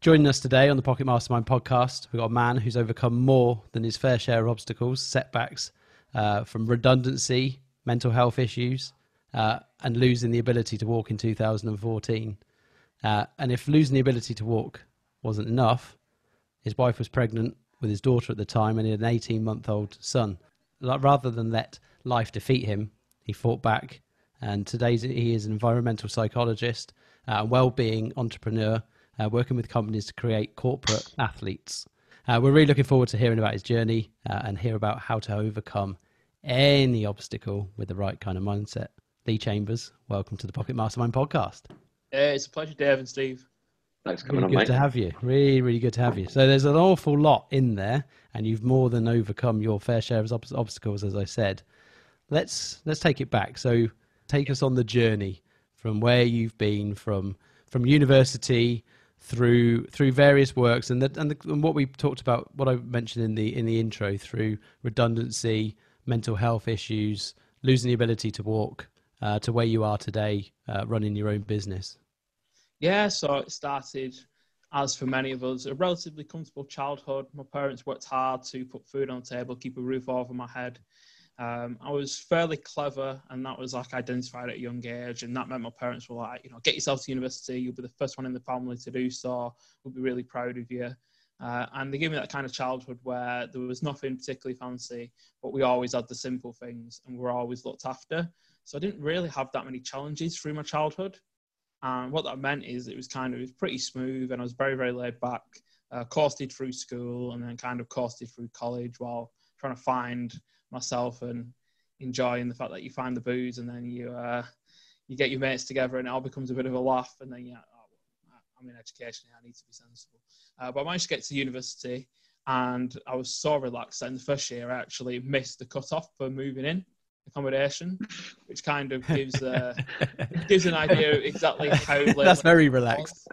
Joining us today on the Pocket Mastermind podcast, we've got a man who's overcome more than his fair share of obstacles, setbacks, uh, from redundancy, mental health issues, uh, and losing the ability to walk in 2014. Uh, and if losing the ability to walk wasn't enough, his wife was pregnant with his daughter at the time and he had an 18 month old son. Rather than let life defeat him, he fought back. And today he is an environmental psychologist, uh, well-being entrepreneur, uh, working with companies to create corporate athletes. Uh, we're really looking forward to hearing about his journey uh, and hear about how to overcome any obstacle with the right kind of mindset. Lee Chambers, welcome to the Pocket Mastermind podcast. Yeah, it's a pleasure, Dave and Steve. Thanks for coming really on, good to have you. Really, really good to have you. So there's an awful lot in there, and you've more than overcome your fair share of obstacles, as I said. Let's let's take it back. So take us on the journey from where you've been from from university through through various works and and, and what we talked about what I mentioned in the in the intro through redundancy mental health issues losing the ability to walk uh, to where you are today uh, running your own business yeah, so it started, as for many of us, a relatively comfortable childhood. My parents worked hard to put food on the table, keep a roof over my head. Um, I was fairly clever, and that was like identified at a young age. And that meant my parents were like, you know, get yourself to university. You'll be the first one in the family to do so. We'll be really proud of you. Uh, and they gave me that kind of childhood where there was nothing particularly fancy, but we always had the simple things and we were always looked after. So I didn't really have that many challenges through my childhood. And what that meant is it was kind of it was pretty smooth, and I was very very laid back. Uh, coasted through school, and then kind of coasted through college while trying to find myself and enjoying the fact that you find the booze, and then you uh, you get your mates together, and it all becomes a bit of a laugh, and then yeah, oh, I'm in education, I need to be sensible. Uh, but I managed to get to university, and I was so relaxed that in the first year I actually missed the cut off for moving in accommodation, which kind of gives uh, gives an idea of exactly how. That's very relaxed.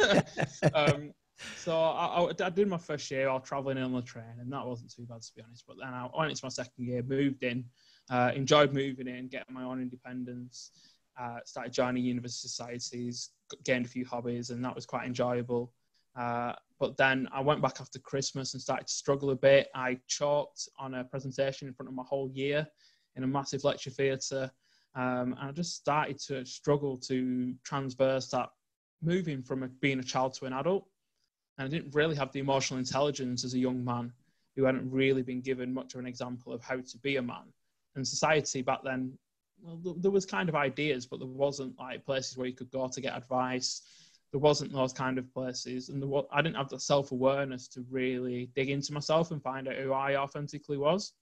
um, so I, I, I, did my first year while traveling on the train, and that wasn't too bad to be honest. But then I went into my second year, moved in, uh, enjoyed moving in, getting my own independence. Uh, started joining university societies, gained a few hobbies, and that was quite enjoyable. Uh, but then I went back after Christmas and started to struggle a bit. I chalked on a presentation in front of my whole year in a massive lecture theatre. Um, and I just started to struggle to transverse that moving from a, being a child to an adult. And I didn't really have the emotional intelligence as a young man who hadn't really been given much of an example of how to be a man. And society back then, well, there was kind of ideas, but there wasn't like places where you could go to get advice. There wasn't those kind of places, and there, I didn't have the self awareness to really dig into myself and find out who I authentically was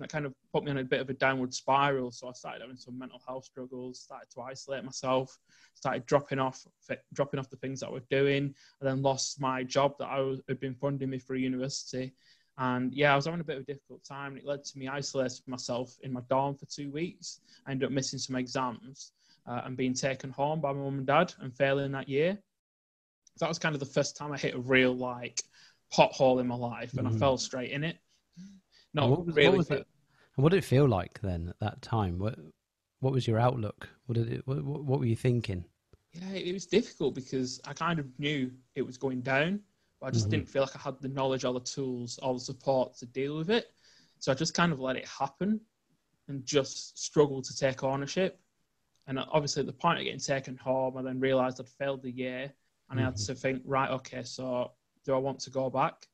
that kind of put me on a bit of a downward spiral. So I started having some mental health struggles, started to isolate myself, started dropping off, dropping off the things that I was doing, and then lost my job that I was, had been funding me for university. And yeah, I was having a bit of a difficult time. And it led to me isolating myself in my dorm for two weeks. I ended up missing some exams uh, and being taken home by my mum and dad and failing that year. So that was kind of the first time I hit a real like pothole in my life, and mm. I fell straight in it. No, what was, really. What, was it, and what did it feel like then at that time? What What was your outlook? What did it? What, what were you thinking? Yeah, it was difficult because I kind of knew it was going down, but I just mm-hmm. didn't feel like I had the knowledge or the tools or the support to deal with it. So I just kind of let it happen and just struggled to take ownership. And obviously, at the point of getting taken home, I then realised I'd failed the year, and mm-hmm. I had mm-hmm. to think, right, okay, so do I want to go back?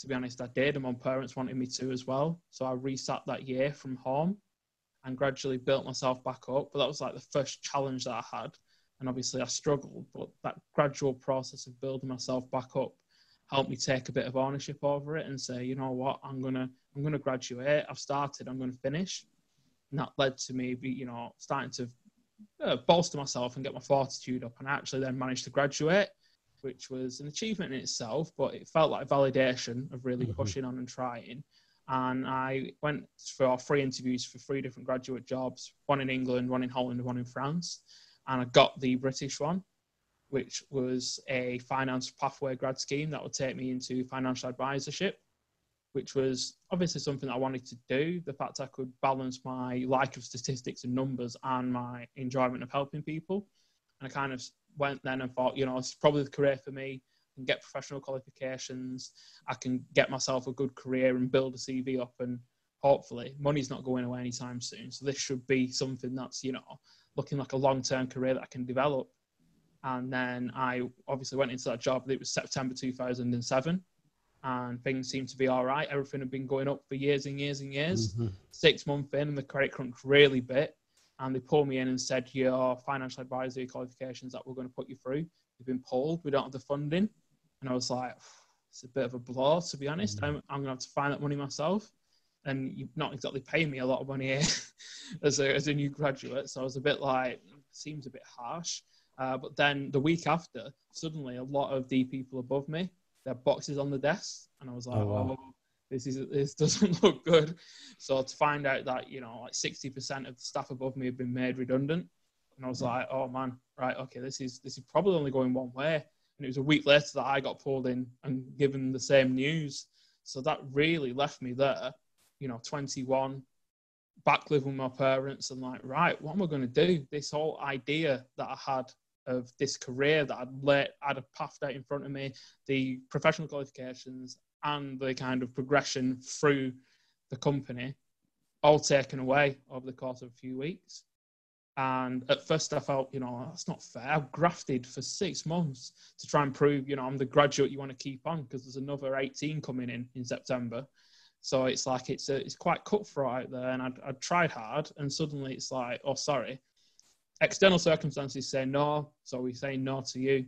To be honest, I did, and my parents wanted me to as well. So I resat that year from home and gradually built myself back up. But that was like the first challenge that I had. And obviously I struggled, but that gradual process of building myself back up helped me take a bit of ownership over it and say, you know what, I'm gonna I'm gonna graduate. I've started, I'm gonna finish. And that led to me, you know, starting to uh, bolster myself and get my fortitude up. And I actually then managed to graduate which was an achievement in itself, but it felt like validation of really mm-hmm. pushing on and trying. And I went for three interviews for three different graduate jobs one in England, one in Holland, one in France. And I got the British one, which was a finance pathway grad scheme that would take me into financial advisorship, which was obviously something that I wanted to do. The fact I could balance my like of statistics and numbers and my enjoyment of helping people. And I kind of went then and thought, you know, it's probably the career for me. can get professional qualifications, I can get myself a good career and build a CV up, and hopefully, money's not going away anytime soon. So this should be something that's you know looking like a long-term career that I can develop. And then I obviously went into that job. It was September 2007 and things seemed to be all right. Everything had been going up for years and years and years. Mm-hmm. Six months in, and the credit crunch really bit, and they pulled me in and said, "Your financial advisory qualifications that we're going to put you through you've been pulled. We don't have the funding." And I was like, "It's a bit of a blow, to be honest. Mm-hmm. I'm, I'm going to have to find that money myself." And you're not exactly paying me a lot of money here as a as a new graduate, so I was a bit like, seems a bit harsh. Uh, but then the week after, suddenly a lot of the people above me their boxes on the desk, and I was like, oh, wow. oh, this is this doesn't look good. So to find out that you know like sixty percent of the staff above me have been made redundant, and I was like, oh man, right, okay, this is this is probably only going one way. And it was a week later that I got pulled in and given the same news. So that really left me there, you know, 21, back living with my parents, and like, right, what am I going to do? This whole idea that I had of this career that I'd let I'd have pathed out in front of me, the professional qualifications and the kind of progression through the company, all taken away over the course of a few weeks. And at first, I felt, you know, that's not fair. I've grafted for six months to try and prove, you know, I'm the graduate you want to keep on because there's another 18 coming in in September. So it's like it's a, it's quite cutthroat out there, and I'd, I'd tried hard, and suddenly it's like, oh, sorry, external circumstances say no, so we say no to you.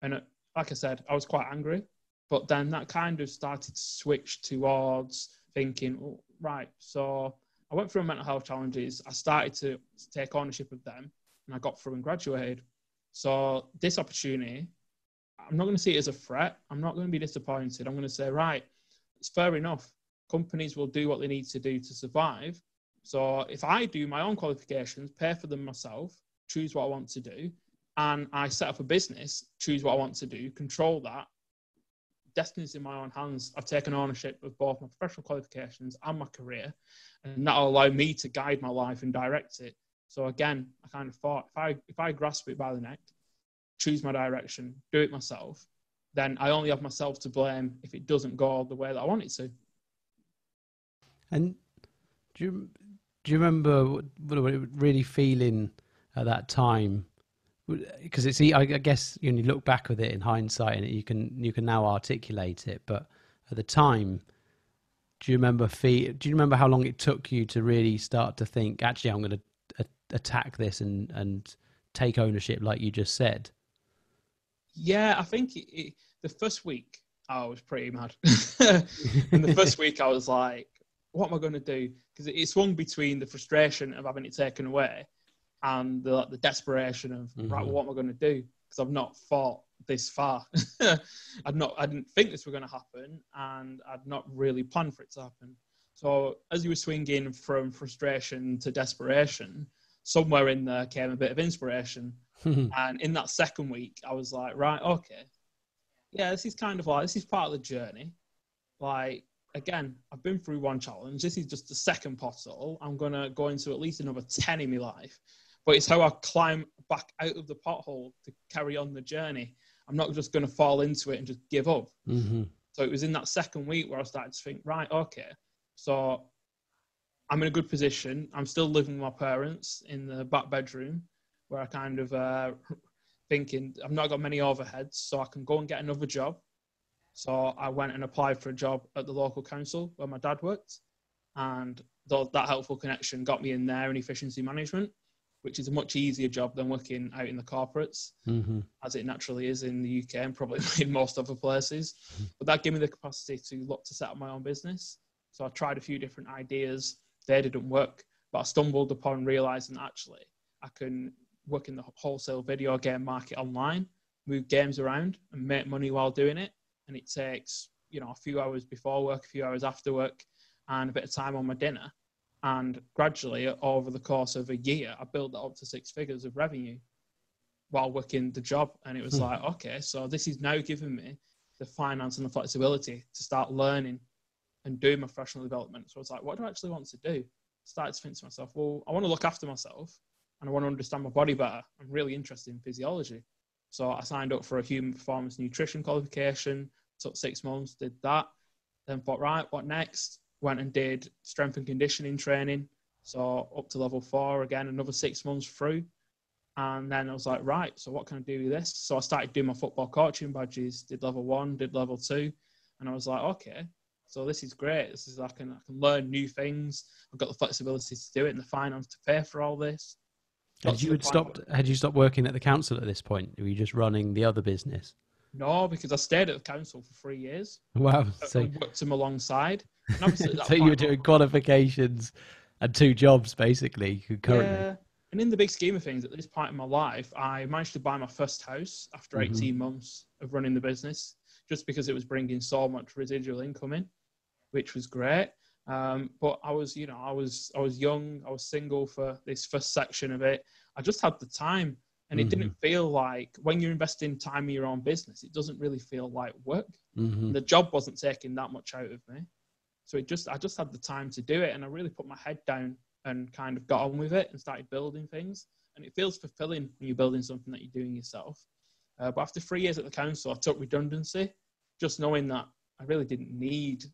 And uh, like I said, I was quite angry, but then that kind of started to switch towards thinking, oh, right, so I went through mental health challenges. I started to, take ownership of them, and I got through and graduated. So this opportunity, I'm not going to see it as a threat. I'm not going to be disappointed. I'm going to say, right, it's fair enough. Companies will do what they need to do to survive. So if I do my own qualifications, pay for them myself, choose what I want to do, and I set up a business, choose what I want to do, control that. Destiny's in my own hands. I've taken ownership of both my professional qualifications and my career, and that'll allow me to guide my life and direct it. So again, I kind of thought if I if I grasp it by the neck, choose my direction, do it myself, then I only have myself to blame if it doesn't go the way that I want it to. And do you do you remember what, what really feeling at that time because it's I guess you, you look back with it in hindsight and you can you can now articulate it but at the time do you remember fee, do you remember how long it took you to really start to think actually I'm going to attack this and and take ownership like you just said? Yeah I think it, it, the first week I was pretty mad. In the first week I was like what am I going to do? Because it swung between the frustration of having it taken away and the, the desperation of mm-hmm. right, what am I going to do? Because I've not fought this far. I'd not, I didn't think this was going to happen, and I'd not really planned for it to happen. So as you were swinging from frustration to desperation, somewhere in there came a bit of inspiration. and in that second week, I was like, right, okay, yeah, this is kind of like this is part of the journey. Like again, I've been through one challenge. This is just the second pothole. I'm gonna go into at least another ten in my life but it's how I climb back out of the pothole to carry on the journey. I'm not just going to fall into it and just give up. Mm-hmm. So it was in that second week where I started to think, right, okay, so I'm in a good position. I'm still living with my parents in the back bedroom where I kind of uh, thinking I've not got many overheads, so I can go and get another job. So I went and applied for a job at the local council where my dad worked, and that helpful connection got me in there in efficiency management which is a much easier job than working out in the corporates, mm-hmm. as it naturally is in the UK and probably in most other places. Mm-hmm. But that gave me the capacity to look to set up my own business. So I tried a few different ideas. They didn't work, but I stumbled upon realizing actually I can work in the wholesale video game market online, move games around, and make money while doing it. And it takes you know a few hours before work, a few hours after work, and a bit of time on my dinner and gradually, over the course of a year, I built that up to six figures of revenue while working the job. And it was hmm. like, okay, so this is now giving me the finance and the flexibility to start learning and doing my professional development. So I was like, what do I actually want to do? started to think to myself, well, I want to look after myself and I want to understand my body better. I'm really interested in physiology. So I signed up for a human performance nutrition qualification, took six months, did that. Then thought, right, what next? Went and did strength and conditioning training. So up to level four again, another six months through. And then I was like, right, so what can I do with this? So I started doing my football coaching badges, did level one, did level two. And I was like, okay, so this is great. This is I can I can learn new things. I've got the flexibility to do it and the finance to pay for all this. Had you had stopped? Had you stopped working at the council at this point? Were you just running the other business? No, because I stayed at the council for three years. Wow! So I worked them alongside. so you were doing qualifications and two jobs basically concurrently. Yeah. And in the big scheme of things, at this point in my life, I managed to buy my first house after mm-hmm. 18 months of running the business, just because it was bringing so much residual income in, which was great. Um, but I was, you know, I was, I was young, I was single for this first section of it. I just had the time, and it mm-hmm. didn't feel like when you're investing time in your own business, it doesn't really feel like work. Mm-hmm. The job wasn't taking that much out of me, so it just, I just had the time to do it, and I really put my head down and kind of got on with it and started building things. And it feels fulfilling when you're building something that you're doing yourself. Uh, but after three years at the council, I took redundancy, just knowing that I really didn't need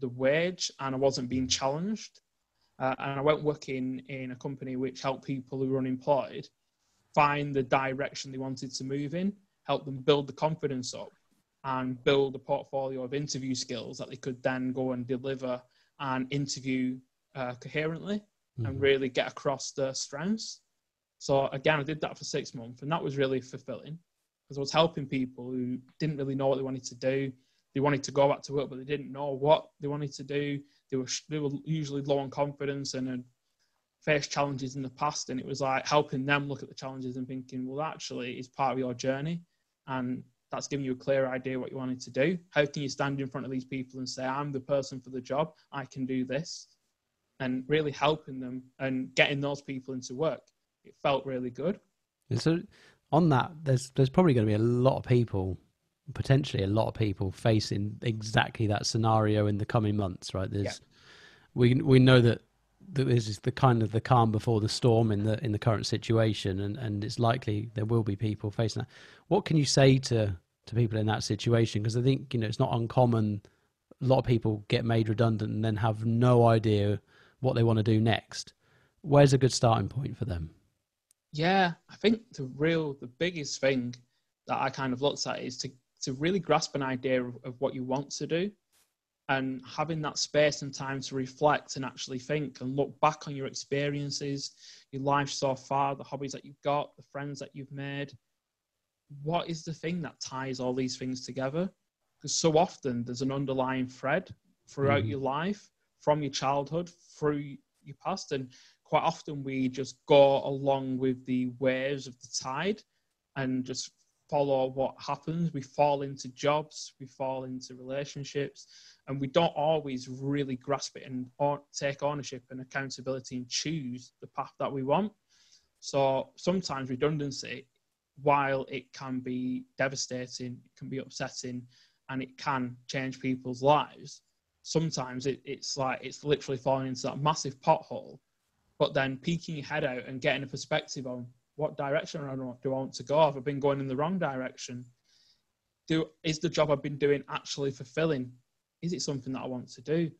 the wage and I wasn't being challenged. Uh, and I went working in a company which helped people who were unemployed find the direction they wanted to move in, help them build the confidence up, and build a portfolio of interview skills that they could then go and deliver and interview uh, coherently mm-hmm. and really get across their strengths. So again, I did that for six months, and that was really fulfilling because I was helping people who didn't really know what they wanted to do they wanted to go back to work, but they didn't know what they wanted to do. They were they were usually low on confidence and had faced challenges in the past, and it was like helping them look at the challenges and thinking, well, actually, it's part of your journey, and that's giving you a clear idea what you wanted to do. How can you stand in front of these people and say, I'm the person for the job, I can do this, and really helping them and getting those people into work. It felt really good. And so, on that, there's there's probably going to be a lot of people potentially a lot of people facing exactly that scenario in the coming months, right? There's, yeah. we we know that, that this is the kind of the calm before the storm in the in the current situation, and and it's likely there will be people facing that. What can you say to to people in that situation? Because I think you know it's not uncommon. A lot of people get made redundant and then have no idea what they want to do next. Where's a good starting point for them? Yeah, I think the real, the biggest thing that I kind of looked at is to to really grasp an idea of what you want to do and having that space and time to reflect and actually think and look back on your experiences, your life so far, the hobbies that you've got, the friends that you've made. What is the thing that ties all these things together? Because so often there's an underlying thread throughout mm. your life, from your childhood through your past. And quite often we just go along with the waves of the tide and just follow what happens. We fall into jobs, we fall into relationships, and we don't always really grasp it and take ownership and accountability and choose the path that we want. So sometimes redundancy, while it can be devastating, it can be upsetting, and it can change people's lives, sometimes it, it's like it's literally falling into that massive pothole. But then peeking your head out and getting a perspective on what direction do I want to go? Have I been going in the wrong direction? Do is the job I've been doing actually fulfilling? Is it something that I want to do?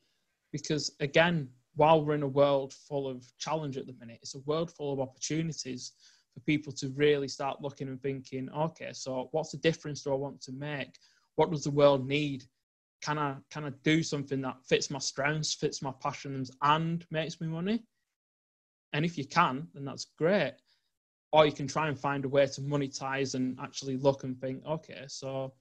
Because again, while we're in a world full of challenge at the minute, it's a world full of opportunities for people to really start looking and thinking, okay, so what's the difference do I want to make? What does the world need? Can I can I do something that fits my strengths, fits my passions, and makes me money? And if you can, then that's great or you can try and find a way to monetize and actually look and think, okay, so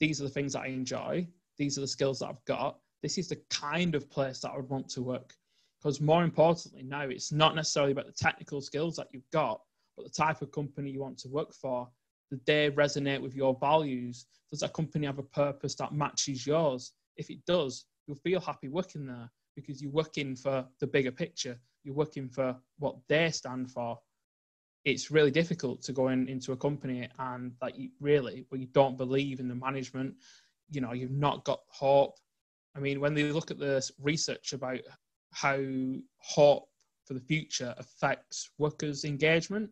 these are the things that I enjoy. These are the skills that I've got. This is the kind of place that I would want to work. Because more importantly, now it's not necessarily about the technical skills that you've got, but the type of company you want to work for. Do they resonate with your values? Does that company have a purpose that matches yours? If it does, you'll feel happy working there because you're working for the bigger picture. You're working for what they stand for it's really difficult to go in, into a company and that you really, but you don't believe in the management, you know, you've not got hope. I mean, when they look at the research about how hope for the future affects workers' engagement,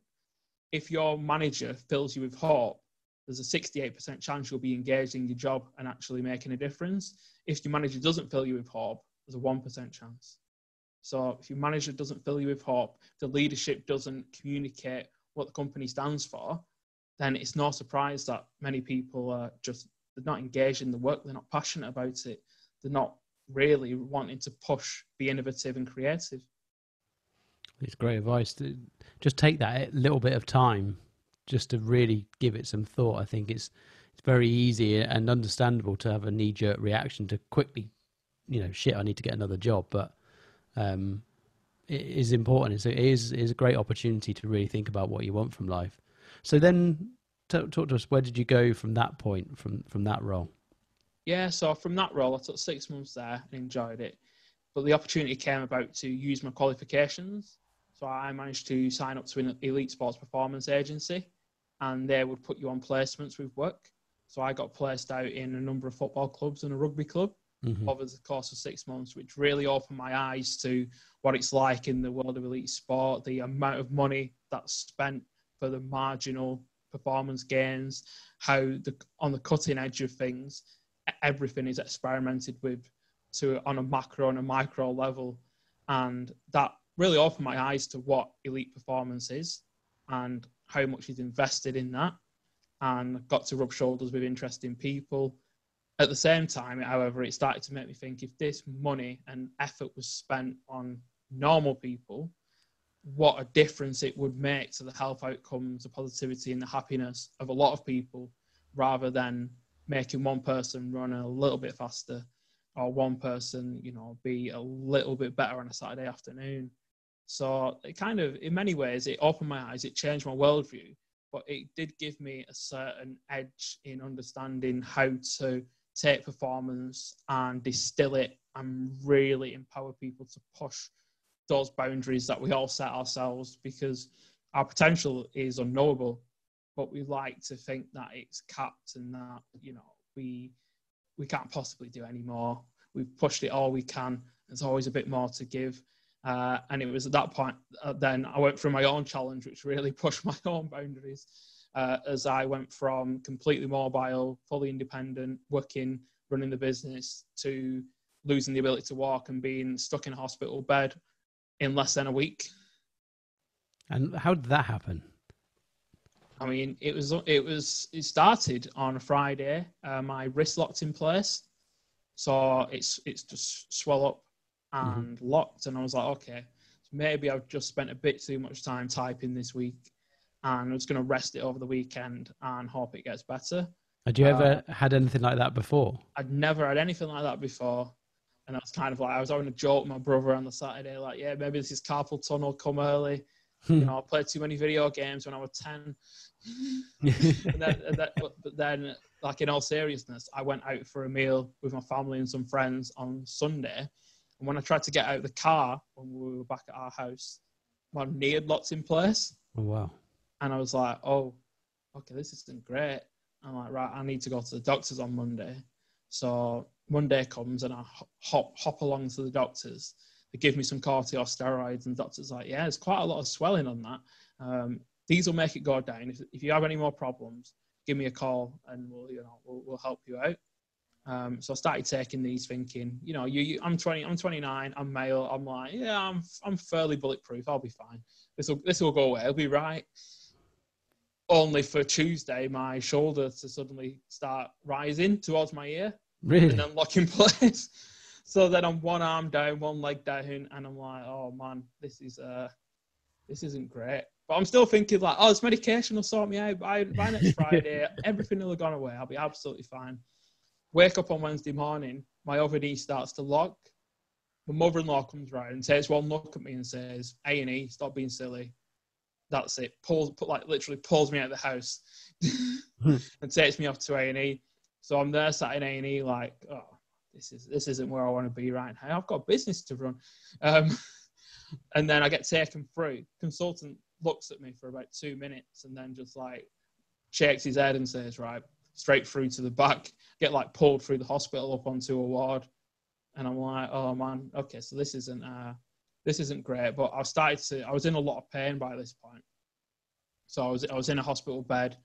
if your manager fills you with hope, there's a 68% chance you'll be engaged in your job and actually making a difference. If your manager doesn't fill you with hope, there's a 1% chance. So if your manager doesn't fill you with hope, the leadership doesn't communicate what the company stands for, then it's no surprise that many people are just they're not engaged in the work, they're not passionate about it, they're not really wanting to push, be innovative and creative. It's great advice. Just take that little bit of time just to really give it some thought. I think it's it's very easy and understandable to have a knee jerk reaction to quickly, you know, shit, I need to get another job. But um, it is important. It's it is, it is a great opportunity to really think about what you want from life. So then, talk, talk to us. Where did you go from that point, from from that role? Yeah, so from that role, I took six months there and enjoyed it. But the opportunity came about to use my qualifications. So I managed to sign up to an elite sports performance agency, and they would put you on placements with work. So I got placed out in a number of football clubs and a rugby club mm-hmm. over the course of six months, which really opened my eyes to what it's like in the world of elite sport, the amount of money that's spent for the marginal performance gains, how the on the cutting edge of things, everything is experimented with to on a macro and a micro level, and that really opened my eyes to what elite performance is and how much is invested in that, and got to rub shoulders with interesting people. At the same time, however, it started to make me think if this money and effort was spent on normal people, what a difference it would make to the health outcomes, the positivity, and the happiness of a lot of people rather than making one person run a little bit faster or one person, you know, be a little bit better on a Saturday afternoon. So it kind of, in many ways, it opened my eyes, it changed my worldview, but it did give me a certain edge in understanding how to take performance and distill it and really empower people to push those boundaries that we all set ourselves because our potential is unknowable. But we like to think that it's capped and that you know we we can't possibly do any more. We've pushed it all we can. There's always a bit more to give. Uh, and it was at that point uh, then i went through my own challenge which really pushed my own boundaries uh, as I went from completely mobile, fully independent, working, running the business, to losing the ability to walk and being stuck in a hospital bed in less than a week. And how did that happen? I mean, it was it was it started on a Friday. Uh, my wrist locked in place, so it's it's just swell up and mm-hmm. locked, and I was like, okay, maybe I've just spent a bit too much time typing this week and I was going to rest it over the weekend and hope it gets better. Had you ever uh, had anything like that before? I'd never had anything like that before. And I was kind of like, I was having a joke with my brother on the Saturday, like, yeah, maybe this is carpal tunnel, come early. you hmm. know, I played too many video games when I was 10. and then, and then, but then, like, in all seriousness, I went out for a meal with my family and some friends on Sunday. And when I tried to get out of the car when we were back at our house, my knee had locked in place. Oh, wow and I was like, oh, okay, this isn't great. I'm like, right, I need to go to the doctors on Monday. So Monday comes and I hop hop along to the doctors. They give me some corticosteroids, and the doctors like, yeah, there's quite a lot of swelling on that. Um, these will make it go down. If, if you have any more problems, give me a call and we'll you know we'll, we'll help you out. Um, so I started taking these, thinking, you know, you, you, I'm 20, I'm 29, I'm male. I'm like, yeah, I'm I'm fairly bulletproof. I'll be fine. This will this will go away. I'll be right only for Tuesday my shoulder to suddenly start rising towards my ear. Really? And lock in place. so then I'm one arm down, one leg down, and I'm like, oh man, this is uh this isn't great. But I'm still thinking like, oh, this medication will sort me out by, by next Friday. Everything will have gone away. I'll be absolutely fine. Wake up on Wednesday morning, my other knee starts to lock. My mother-in-law comes round and takes one look at me and says, A and E, stop being silly that's it. Pulls, put, like literally pulls me out of the house and takes me off to A and E. So I'm there sat in A and E, like, oh, this is this isn't where I want to be right now. I've got business to run, um, and then I get taken through. Consultant looks at me for about two minutes and then just like shakes his head and says, "Right, straight through to the back." Get like pulled through the hospital up onto a ward, and I'm like, "Oh man, okay, so this isn't." Uh, this isn't great. But I started to, I was in a lot of pain by this point. So I was, I was in a hospital bed.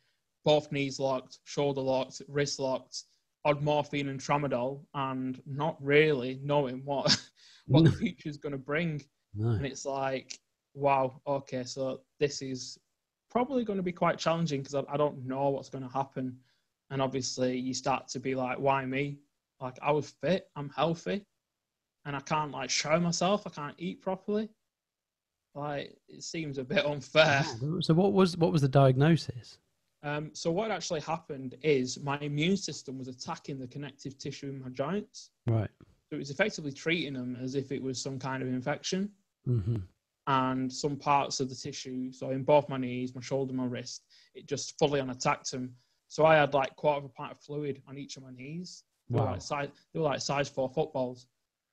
Both knees locked, shoulder locked, wrist locked, odd morphine and tramadol, and not really knowing what what the future is going to bring. No. And it's like, wow, okay, so this is probably going to be quite challenging because I, I don't know what's going to happen. And obviously, you start to be like, why me? Like, I was fit, I'm healthy, and I can't like show myself, I can't eat properly. Like, it seems a bit unfair. So what was what was the diagnosis? Um, so what actually happened is my immune system was attacking the connective tissue in my joints. Right. So it was effectively treating them as if it was some kind of infection. hmm And some parts of the tissue, so in both my knees, my shoulder, my wrist, it just fully on attacked them. So I had like quarter of a pint of fluid on each of my knees. They, were, Wow. like size, they were like size four footballs.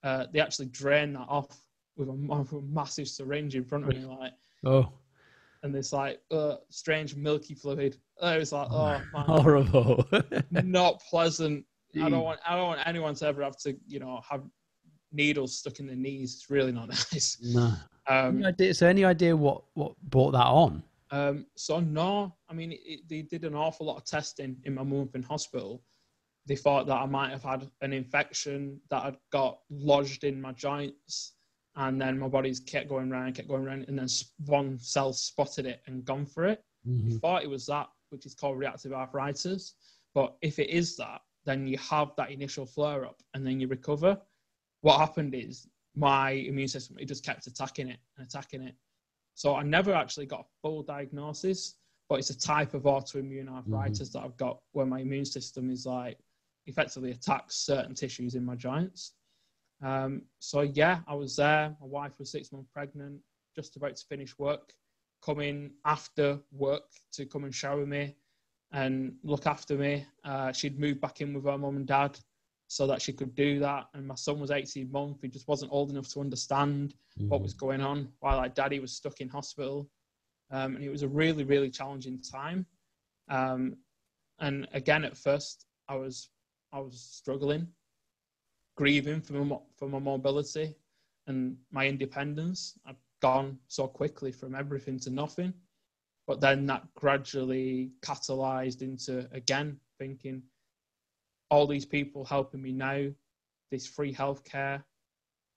Uh, they actually drained that off with a, with a massive syringe in front of me, like, Oh, and this like uh, strange milky fluid. It was like, oh man, horrible. not pleasant. I don't want I don't want anyone to ever have to, you know, have needles stuck in their knees. It's really not nice. no. Um, Any idea, so any idea what what brought that on? um, so no, I mean, it, they did an awful lot of testing in my mum in hospital. They thought that I might have had an infection that had got lodged in my joints, and then my body's kept going round, kept going round, and then one cell spotted it and gone for it. Mhm. thought it was that, which is called reactive arthritis. But if it is that, then you have that initial flare up and then you recover. What happened is my immune system, it just kept attacking it and attacking it. So I never actually got a full diagnosis, but it's a type of autoimmune arthritis that I've got where my immune system is like effectively attacks certain tissues in my joints. Um, so yeah, I was there. My wife was six months pregnant, just about to finish work come in after work to come and shower me and look after me. Uh, she'd moved back in with her mum and dad so that she could do that. And my son was 18 months. He just wasn't old enough to understand what was going on while like daddy was stuck in hospital. Um, and it was a really, really challenging time. Um, and again, at first, I was I was struggling, grieving for my, for my mobility and my independence. I'd gone so quickly from everything to nothing. But then that gradually catalyzed into again thinking, all these people helping me now, this free healthcare,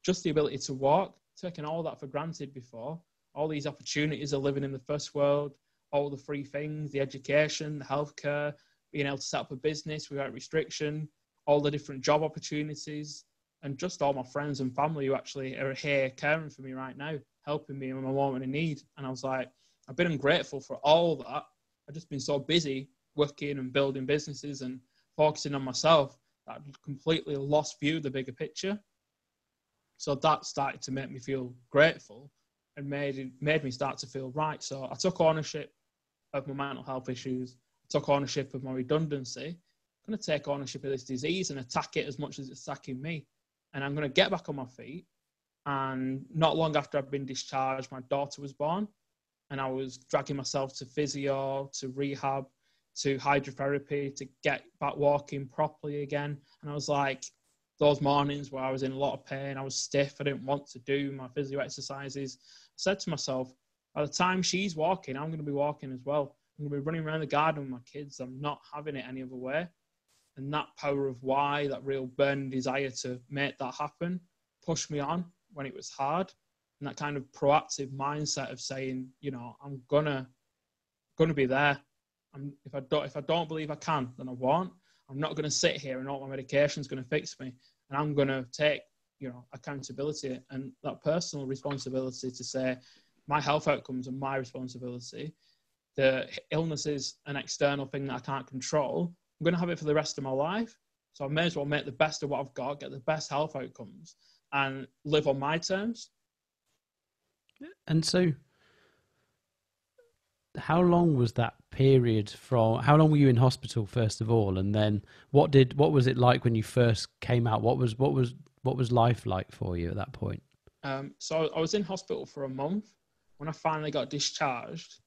just the ability to walk, taking all that for granted before, all these opportunities of living in the first world, all the free things, the education, the healthcare, being able to set up a business without restriction, all the different job opportunities, and just all my friends and family who actually are here caring for me right now, helping me in my moment of need. And I was like, I've been ungrateful for all that. I've just been so busy working and building businesses and focusing on myself that I've completely lost view of the bigger picture. So that started to make me feel grateful and made it, made me start to feel right. So I took ownership of my mental health issues. I took ownership of my redundancy. I'm going to take ownership of this disease and attack it as much as it's attacking me. And I'm going to get back on my feet. And not long after I'd been discharged, my daughter was born. And I was dragging myself to physio, to rehab, to hydrotherapy, to get back walking properly again. And I was like, those mornings where I was in a lot of pain, I was stiff, I didn't want to do my physio exercises. I said to myself, by the time she's walking, I'm going to be walking as well. I'm going to be running around the garden with my kids. I'm not having it any other way. And that power of why, that real burning desire to make that happen, pushed me on when it was hard. And that kind of proactive mindset of saying, you know, I'm gonna gonna be there. I'm, if I don't if I don't believe I can, then I won't. I'm not gonna sit here and all my medication's gonna fix me. And I'm gonna take, you know, accountability and that personal responsibility to say my health outcomes are my responsibility. The illness is an external thing that I can't control. I'm gonna have it for the rest of my life. So I may as well make the best of what I've got, get the best health outcomes, and live on my terms. And so, how long was that period from? How long were you in hospital first of all, and then what did what was it like when you first came out? What was what was what was life like for you at that point? Um, so I was in hospital for a month. When I finally got discharged,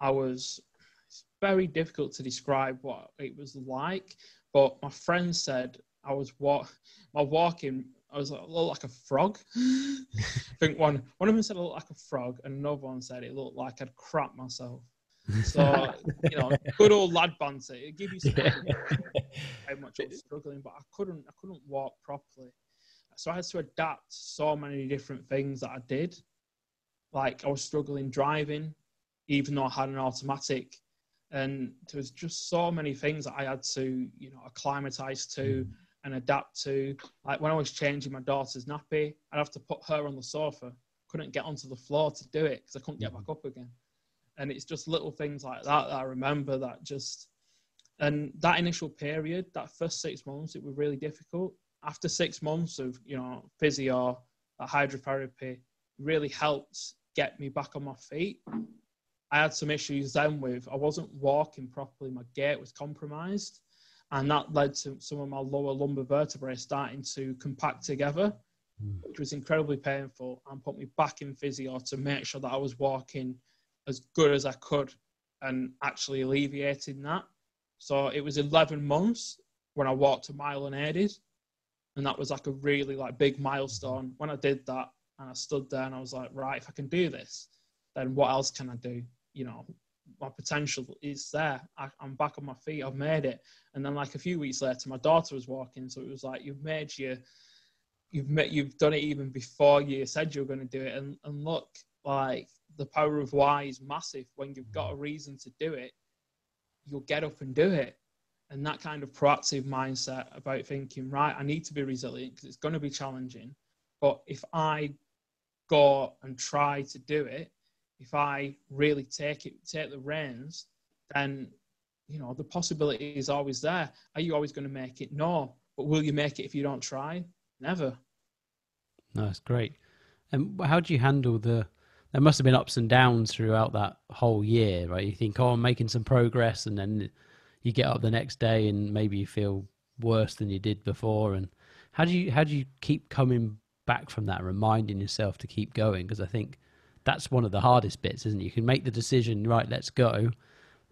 I was. It's very difficult to describe what it was like, but my friend said I was what my walking. I was a little like a frog. I think one one of them said I looked like a frog, and another one said it looked like I'd crap myself. So you know, good old lad banter. It give you some how much I was struggling, but I couldn't I couldn't walk properly. So I had to adapt so many different things that I did. Like I was struggling driving, even though I had an automatic. And there was just so many things that I had to, you know, acclimatize to hmm. And adapt to. Like when I was changing my daughter's nappy, I'd have to put her on the sofa. Couldn't get onto the floor to do it because I couldn't get mm-hmm. back up again. And it's just little things like that that I remember that just, and that initial period, that first six months, it was really difficult. After six months of, you know, physio, uh, hydrotherapy, really helped get me back on my feet. I had some issues then with I wasn't walking properly. My gait was compromised, and that led to some of my lower lumbar vertebrae starting to compact together, hmm. which was incredibly painful, and put me back in physio to make sure that I was walking as good as I could, and actually alleviating that. So it was 11 months when I walked a mile unaided, and that was like a really like big milestone. When I did that, and I stood there and I was like, right, if I can do this, then what else can I do? You know, my potential is there. I, am back on my feet. I've made it. And then like a few weeks later, my daughter was walking, so it was like you've made your, you've met, you've done it even before you said you were going to do it. And and look, like the power of why is massive. When you've got a reason to do it, you'll get up and do it. And that kind of proactive mindset about thinking, right, I need to be resilient because it's going to be challenging. But if I go and try to do it, if I really take it, take the reins, then you know the possibility is always there. Are you always going to make it? No. But will you make it if you don't try? Never. That's great. And how do you handle the? There must have been ups and downs throughout that whole year, right? You think, oh, I'm making some progress, and then you get up the next day and maybe you feel worse than you did before. And how do you how do you keep coming back from that, reminding yourself to keep going? Because I think that's one of the hardest bits, isn't it? You can make the decision, right, let's go.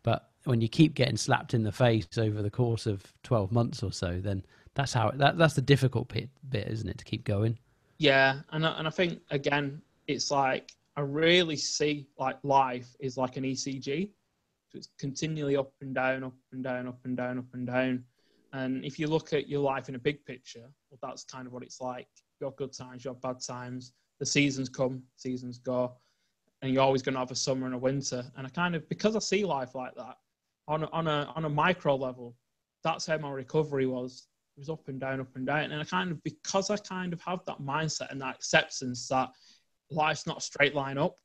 But when you keep getting slapped in the face over the course of 12 months or so, then that's how that, that's the difficult bit, bit, isn't it, to keep going? Yeah. And I, and I think, again, it's like I really see like life is like an ECG. So it's continually up and down, up and down, up and down, up and down. And if you look at your life in a big picture, well, that's kind of what it's like. You have good times, you have bad times the seasons come, seasons go, and you're always going to have a summer and a winter. And I kind of because I see life like that on a, on a on a micro level, that's how my recovery was. It was up and down, up and down, and I kind of because I kind of have that mindset and that acceptance that life's not a straight line up.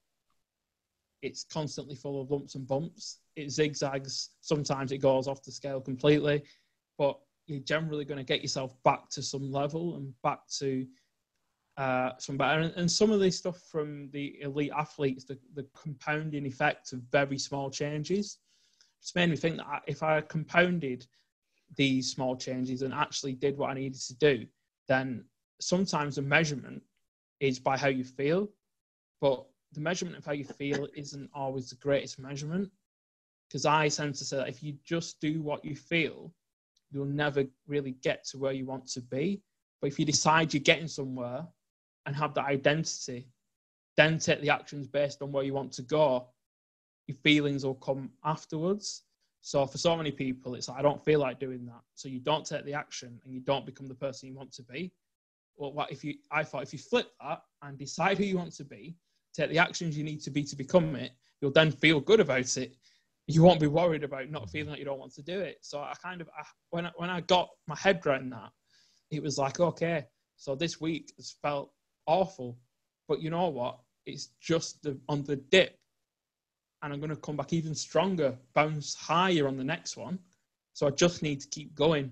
It's constantly full of lumps and bumps. It zigzags. Sometimes it goes off the scale completely, but you're generally going to get yourself back to some level and back to uh, some better. And, and, some of the stuff from the elite athletes, the, the compounding effect of very small changes, just made me think that if I compounded these small changes and actually did what I needed to do, then sometimes the measurement is by how you feel, but the measurement of how you feel isn't always the greatest measurement. Because I tend to say that if you just do what you feel, you'll never really get to where you want to be. But if you decide you're getting somewhere and have that identity, then take the actions based on where you want to go, your feelings will come afterwards. So for so many people, it's like, I don't feel like doing that. So you don't take the action and you don't become the person you want to be. Well, what if you, I thought if you flip that and decide who you want to be, take the actions you need to be to become it, you'll then feel good about it. You won't be worried about not feeling like you don't want to do it. So I kind of, I, when, I, when I got my head around that, it was like, okay, so this week has felt awful. But you know what? It's just the, on the dip. And I'm going to come back even stronger, bounce higher on the next one. So I just need to keep going.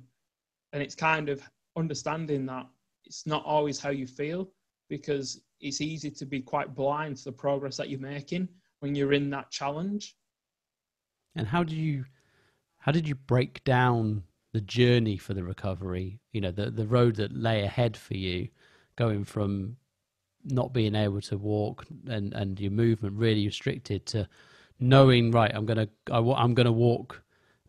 And it's kind of understanding that it's not always how you feel because it's easy to be quite blind to the progress that you're making when you're in that challenge. And how did you how did you break down the journey for the recovery? You know, the the road that lay ahead for you, going from not being able to walk and and your movement really restricted to knowing right i'm gonna I, am going to gonna walk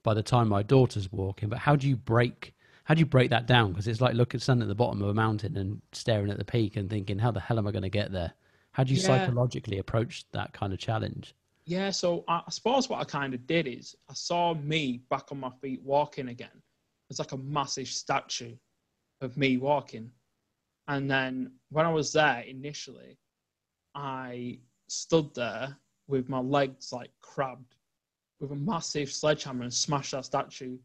by the time my daughter's walking but how do you break how do you break that down because it's like looking standing at the bottom of a mountain and staring at the peak and thinking how the hell am i going to get there how do you yeah. psychologically approach that kind of challenge Yeah, so I, I suppose what I kind of did is I saw me back on my feet walking again. It's like a massive statue of me walking. And then when I was there initially, I stood there with my legs like crabbed with a massive sledgehammer and smashed that statue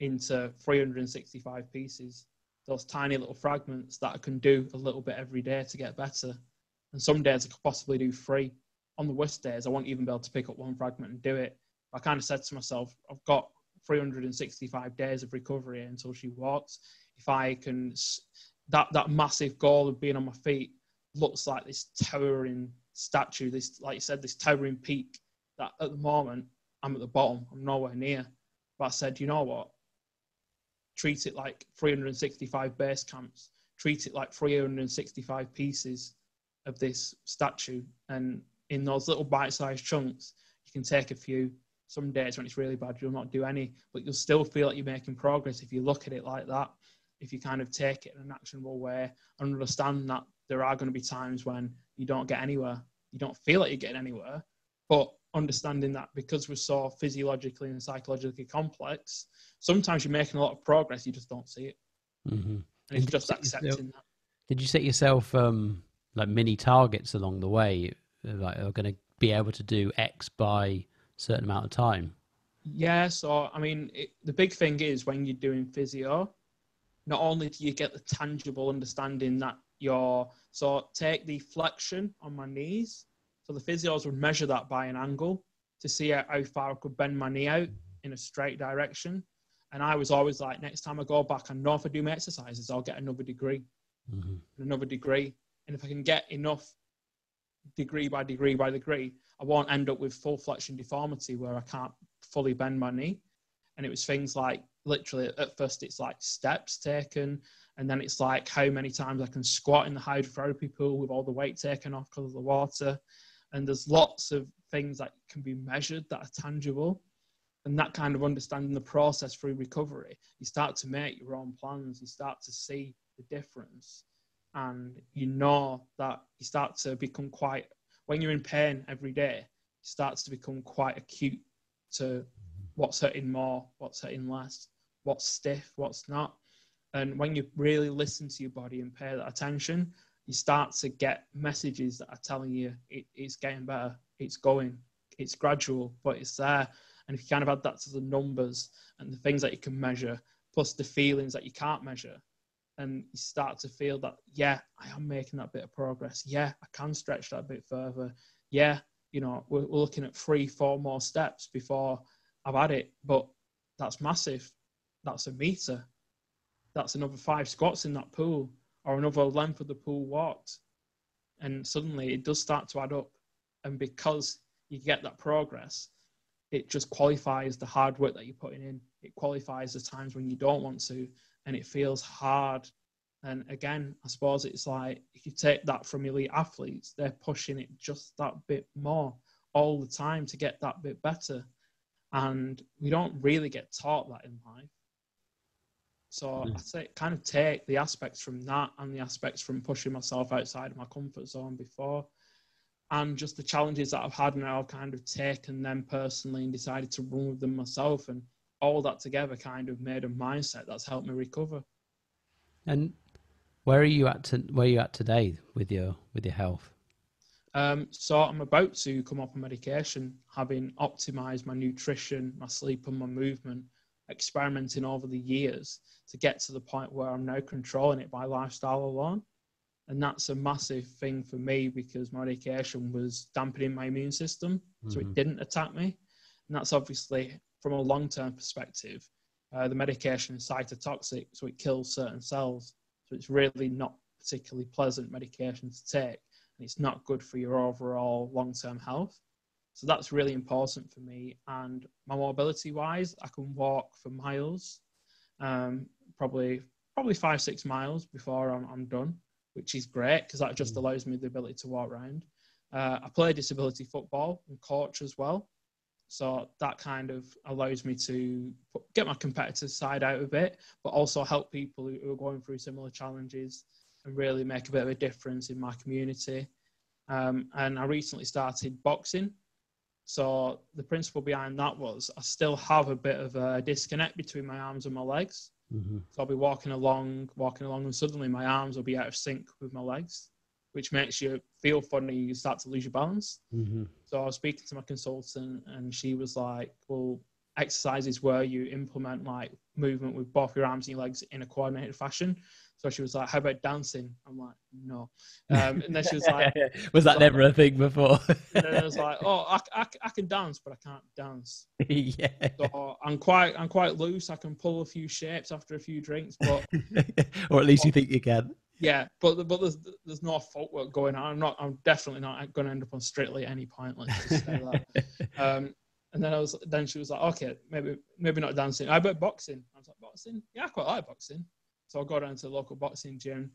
into 365 pieces. Those tiny little fragments that I can do a little bit every day to get better. And some days I could possibly do three. On the worst days, I won't even be able to pick up one fragment and do it. I kind of said to myself, I've got 365 days of recovery until she walks. If I can, that that massive goal of being on my feet looks like this towering statue, this like you said, this towering peak. That at the moment I'm at the bottom. I'm nowhere near. But I said, you know what? Treat it like 365 base camps. Treat it like 365 pieces of this statue. And in those little bite-sized chunks, you can take a few. Some days when it's really bad, you'll not do any, but you'll still feel like you're making progress if you look at it like that. If you kind of take it in an actionable way and understand that there are going to be times when you don't get anywhere, you don't feel like you're getting anywhere, but understanding that because we're so physiologically and psychologically complex, sometimes you're making a lot of progress, you just don't see it. Mm-hmm. And it's and just accepting yourself, that. Did you set yourself um, like mini targets along the way? Like, are going to be able to do X by a certain amount of time? Yeah. So, I mean, it, the big thing is when you're doing physio, not only do you get the tangible understanding that you're, so take the flexion on my knees so the physios would measure that by an angle to see how far I could bend my knee out in a straight direction. And I was always like, next time I go back, I know if I do my exercises, I'll get another degree, mm-hmm. another degree. And if I can get enough degree by degree by degree, I won't end up with full flexion deformity where I can't fully bend my knee. And it was things like literally at first it's like steps taken, and then it's like how many times I can squat in the hydrotherapy pool with all the weight taken off because of the water. And there's lots of things that can be measured that are tangible. And that kind of understanding the process through recovery you start to make your own plans you start to see the difference. And you know that you start to become quite when you're in pain every day it starts to become quite acute to what's hurting more what's hurting less what's stiff what's not and when you really listen to your body and pay that attention you start to get messages that are telling you it, it's getting better, it's going, it's gradual, but it's there. And if you kind of add that to the numbers and the things that you can measure, plus the feelings that you can't measure, and you start to feel that, yeah, I am making that bit of progress. Yeah, I can stretch that bit further. Yeah, you know, we're, we're looking at three, four more steps before I've had it, but that's massive. That's a meter. That's another five squats in that pool or another length of the pool walked. And suddenly it does start to add up. And because you get that progress, it just qualifies the hard work that you're putting in. It qualifies the times when you don't want to, and it feels hard. And again, I suppose it's like if you take that from elite athletes, they're pushing it just that bit more all the time to get that bit better. And we don't really get taught that in life. So mm. I say kind of take the aspects from that and the aspects from pushing myself outside of my comfort zone before, and just the challenges that I've had now. I've kind of taken them personally and decided to run with them myself, and all that together kind of made a mindset that's helped me recover. And where are you at? To, where are you at today with your with your health? Um, so I'm about to come off a medication, having optimized my nutrition, my sleep, and my movement experimenting over the years to get to the point where I'm now controlling it by lifestyle alone. And that's a massive thing for me because my medication was dampening my immune system, mm-hmm. so it mm-hmm. didn't attack me. And that's obviously from a long term perspective. Uh, the medication is cytotoxic, so it kills certain cells. So it's really not particularly pleasant medication to take, and it's not good for your overall long term health. So that's really important for me. And my mobility wise, I can walk for miles, um, probably probably five six miles before I'm, I'm done, which is great because that just mm. allows me the ability to walk around. Uh, I play disability football and coach as well, so that kind of allows me to get my competitive side out a bit, but also help people who are going through similar challenges and really make a bit of a difference in my community. Um, and I recently started boxing, So the principle behind that was I still have a bit of a disconnect between my arms and my legs. Mm-hmm. So I'll be walking along, walking along, and suddenly my arms will be out of sync with my legs, which makes you feel funny. You start to lose your balance. Mm-hmm. So I was speaking to my consultant, and she was like, "Well, exercises where you implement like movement with both your arms and your legs in a coordinated fashion." So she was like, "How about dancing?" I'm like, "No." Um, and then she was like, "Was that never a thing before?" and then I was like, "Oh, I, I, I can dance, but I can't dance." yeah. So I'm quite I'm quite loose. I can pull a few shapes after a few drinks, but or at least you think you can. Yeah, but but there's there's no footwork going on. I'm not. I'm definitely not going to end up on Strictly at any point. Let's just say that. um, and then I was then she was like, okay, maybe maybe not dancing. I bet boxing. I was like, boxing? Yeah, I quite like boxing. So I go down to the local boxing gym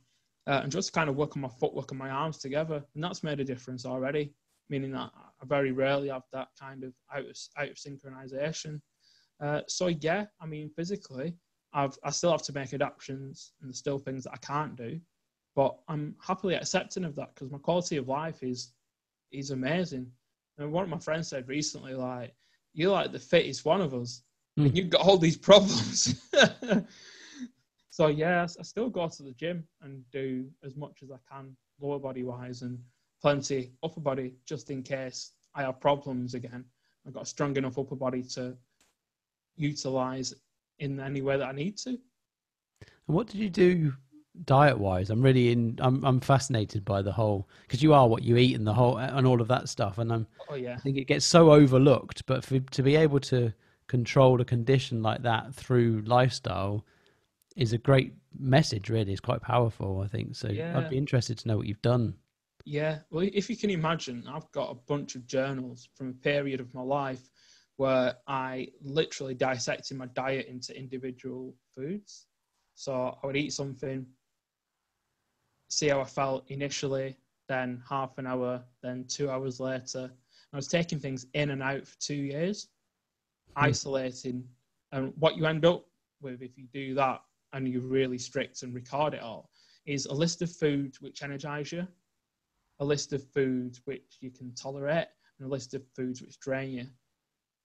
uh, and just kind of working my footwork and my arms together, and that's made a difference already. Meaning that I very rarely have that kind of out of out of synchronization. Uh, so yeah, I mean physically, I've I still have to make adaptations, and there's still things that I can't do, but I'm happily accepting of that because my quality of life is is amazing. And one of my friends said recently, like, you're like the fittest one of us, mm. and you've got all these problems. so yeah, I still go to the gym and do as much as I can lower body wise and plenty upper body just in case I have problems again. I've got a strong enough upper body to utilize in any way that I need to. And what did you do diet wise? I'm really in. I'm I'm fascinated by the whole because you are what you eat and the whole and all of that stuff. And I'm. Oh yeah. I think it gets so overlooked, but for to be able to control a condition like that through lifestyle is a great message. Really, it's quite powerful. I think so. Yeah. I'd be interested to know what you've done. Yeah, well, if you can imagine, I've got a bunch of journals from a period of my life where I literally dissected my diet into individual foods. So I would eat something, see how I felt initially, then half an hour, then two hours later. I was taking things in and out for two years, mm. isolating. And what you end up with if you do that and you're really strict and record it all is a list of foods which energize you, a list of foods which you can tolerate, and a list of foods which drain you.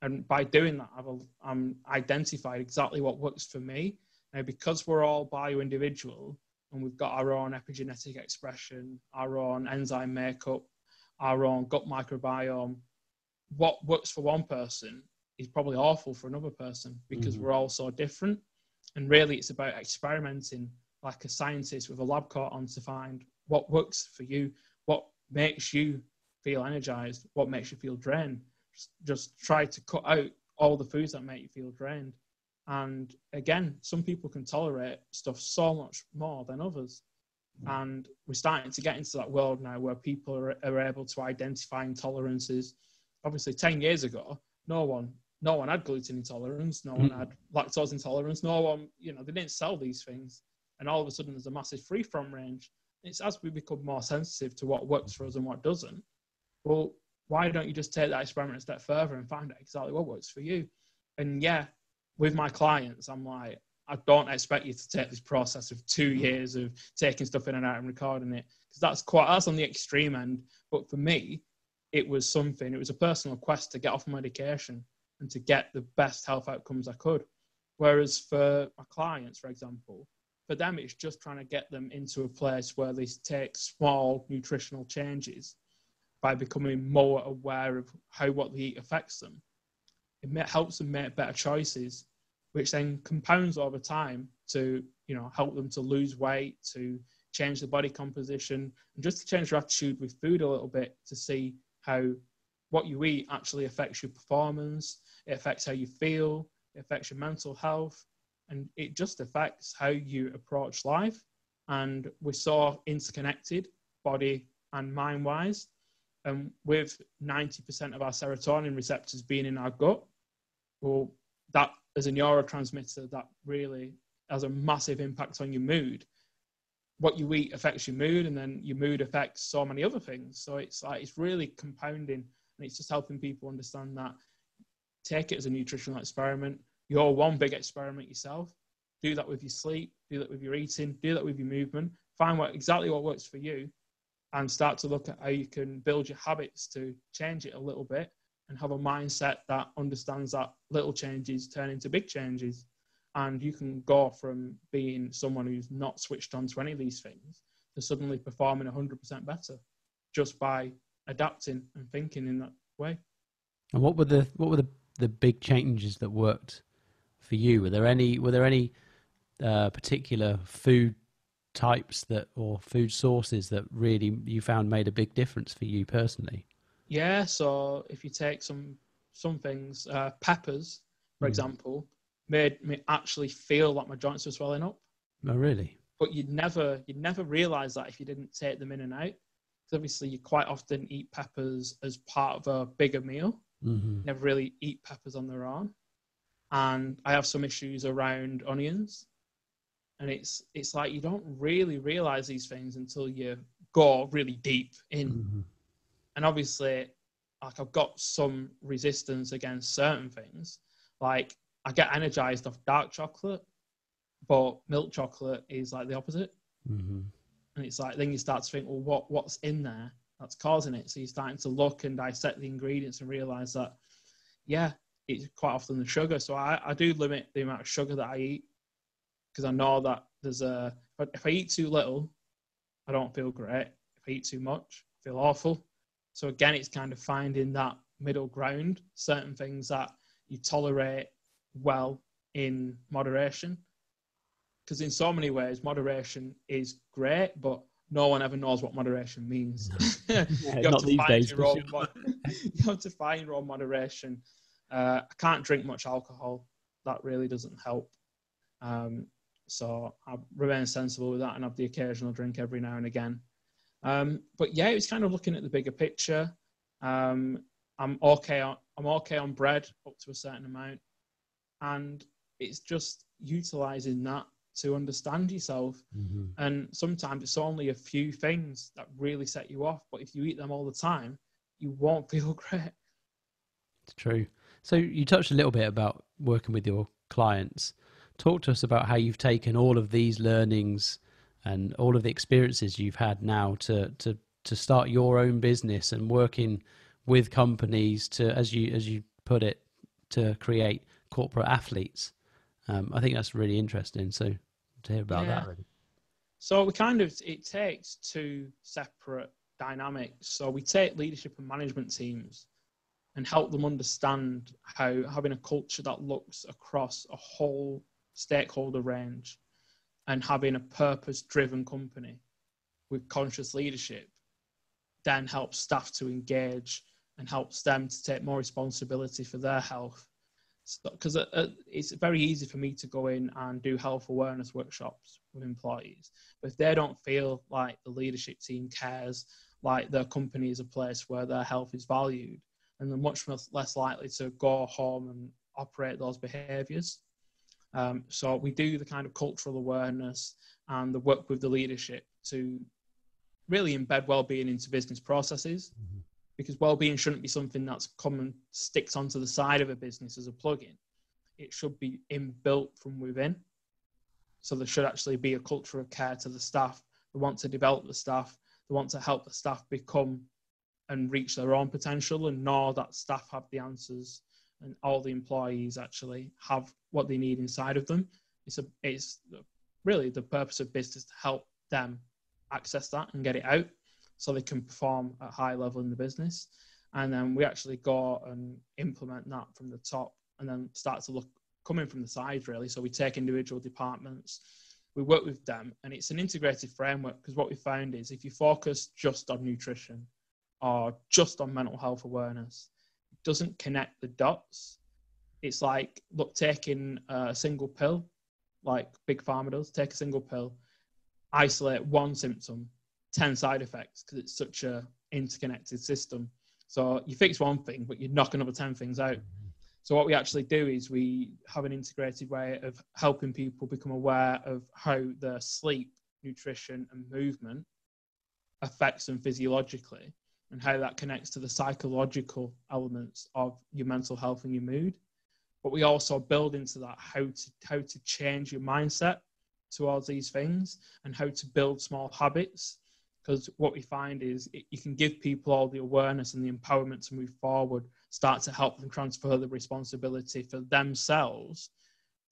And by doing that, I've I'm identified exactly what works for me. Now, because we're all bio individual and we've got our own epigenetic expression, our own enzyme makeup, our own gut microbiome, what works for one person is probably awful for another person because mm-hmm. we're all so different. And really, it's about experimenting like a scientist with a lab coat on to find what works for you, what makes you feel energized, what makes you feel drained. Just, just try to cut out all the foods that make you feel drained. And again, some people can tolerate stuff so much more than others. Mm. And we're starting to get into that world now where people are, are able to identify intolerances. Obviously, 10 years ago, no one no one had gluten intolerance, no one mm. had lactose intolerance, no one, you know, they didn't sell these things. And all of a sudden there's a massive free from range. It's as we become more sensitive to what works for us and what doesn't. Well, why don't you just take that experiment a step further and find out exactly what works for you? And yeah, with my clients, I'm like, I don't expect you to take this process of two years of taking stuff in and out and recording it because that's quite that's on the extreme end. But for me, it was something. It was a personal quest to get off medication and to get the best health outcomes I could. Whereas for my clients, for example, for them, it's just trying to get them into a place where they take small nutritional changes by becoming more aware of how what they eat affects them. It helps them make better choices, which then compounds over time to you know help them to lose weight, to change the body composition, and just to change your attitude with food a little bit to see how what you eat actually affects your performance, it affects how you feel, it affects your mental health, and it just affects how you approach life. And we're so interconnected, body and mind wise. And um, with 90% of our serotonin receptors being in our gut, well, that as a neurotransmitter, that really has a massive impact on your mood. What you eat affects your mood, and then your mood affects so many other things. So it's like it's really compounding and it's just helping people understand that take it as a nutritional experiment. You're one big experiment yourself. Do that with your sleep, do that with your eating, do that with your movement. Find what exactly what works for you and start to look at how you can build your habits to change it a little bit and have a mindset that understands that little changes turn into big changes. And you can go from being someone who's not switched on to any of these things to suddenly performing 100% better just by adapting and thinking in that way. And what were the what were the, the big changes that worked for you? Were there any were there any uh, particular food types that or food sources that really you found made a big difference for you personally? Yeah, so if you take some some things, uh, peppers, for mm. example, made me actually feel like my joints were swelling up. Oh, really? But you'd never you'd never realize that if you didn't take them in and out. Because obviously, you quite often eat peppers as part of a bigger meal. Mm-hmm. Never really eat peppers on their own. And I have some issues around onions and it's it's like you don't really realize these things until you go really deep in mm-hmm. and obviously like i've got some resistance against certain things like i get energized off dark chocolate but milk chocolate is like the opposite mm-hmm. and it's like then you start to think well what what's in there that's causing it so you're starting to look and dissect the ingredients and realize that yeah it's quite often the sugar so i, I do limit the amount of sugar that i eat because I know that there's a. If I eat too little, I don't feel great. If I eat too much, I feel awful. So again, it's kind of finding that middle ground. Certain things that you tolerate well in moderation, because in so many ways, moderation is great, but no one ever knows what moderation means. yeah, you, have days, sure. you, have to find your own moderation. Uh, I can't drink much alcohol. That really doesn't help. Um, so I remain sensible with that and have the occasional drink every now and again. Um, but yeah, it's kind of looking at the bigger picture. Um, I'm okay. On, I'm okay on bread up to a certain amount, and it's just utilizing that to understand yourself. Mm-hmm. And sometimes it's only a few things that really set you off, but if you eat them all the time, you won't feel great. It's true. So you touched a little bit about working with your clients talk to us about how you've taken all of these learnings and all of the experiences you've had now to to to start your own business and working with companies to as you as you put it to create corporate athletes um, i think that's really interesting so to hear about yeah. that really. so we kind of it takes two separate dynamics so we take leadership and management teams and help them understand how having a culture that looks across a whole stakeholder range and having a purpose driven company with conscious leadership then helps staff to engage and helps them to take more responsibility for their health because so, uh, uh, it's very easy for me to go in and do health awareness workshops with employees. But if they don't feel like the leadership team cares like their company is a place where their health is valued and they're much less likely to go home and operate those behaviors um, so we do the kind of cultural awareness and the work with the leadership to really embed well-being into business processes. Mm-hmm. Because well-being shouldn't be something that's common sticks onto the side of a business as a plugin. It should be inbuilt from within. So there should actually be a culture of care to the staff. They want to develop the staff. They want to help the staff become and reach their own potential and know that staff have the answers and all the employees actually have what they need inside of them. It's a it's really the purpose of business to help them access that and get it out so they can perform at high level in the business. And then we actually go and implement that from the top and then start to look coming from the side really. So we take individual departments, we work with them and it's an integrated framework because what we found is if you focus just on nutrition or just on mental health awareness, it doesn't connect the dots. It's like look taking a single pill, like Big Pharma does. Take a single pill, isolate one symptom, ten side effects because it's such a interconnected system. So you fix one thing, but you knock another ten things out. So what we actually do is we have an integrated way of helping people become aware of how their sleep, nutrition, and movement affects them physiologically and how that connects to the psychological elements of your mental health and your mood. But we also build into that how to how to change your mindset towards these things and how to build small habits. Because what we find is it, you can give people all the awareness and the empowerment to move forward, start to help them transfer the responsibility for themselves.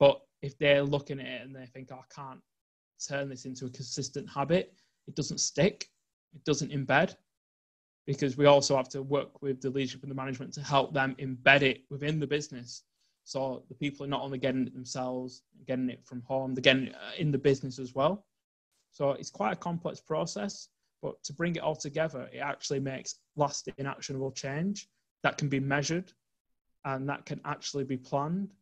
But if they're looking at it and they think, oh, I can't turn this into a consistent habit, it doesn't stick, it doesn't embed. Because we also have to work with the leadership and the management to help them embed it within the business. So the people are not only getting it themselves, getting it from home, they're getting it uh, in the business as well. So it's quite a complex process, but to bring it all together, it actually makes lasting actionable change that can be measured and that can actually be planned.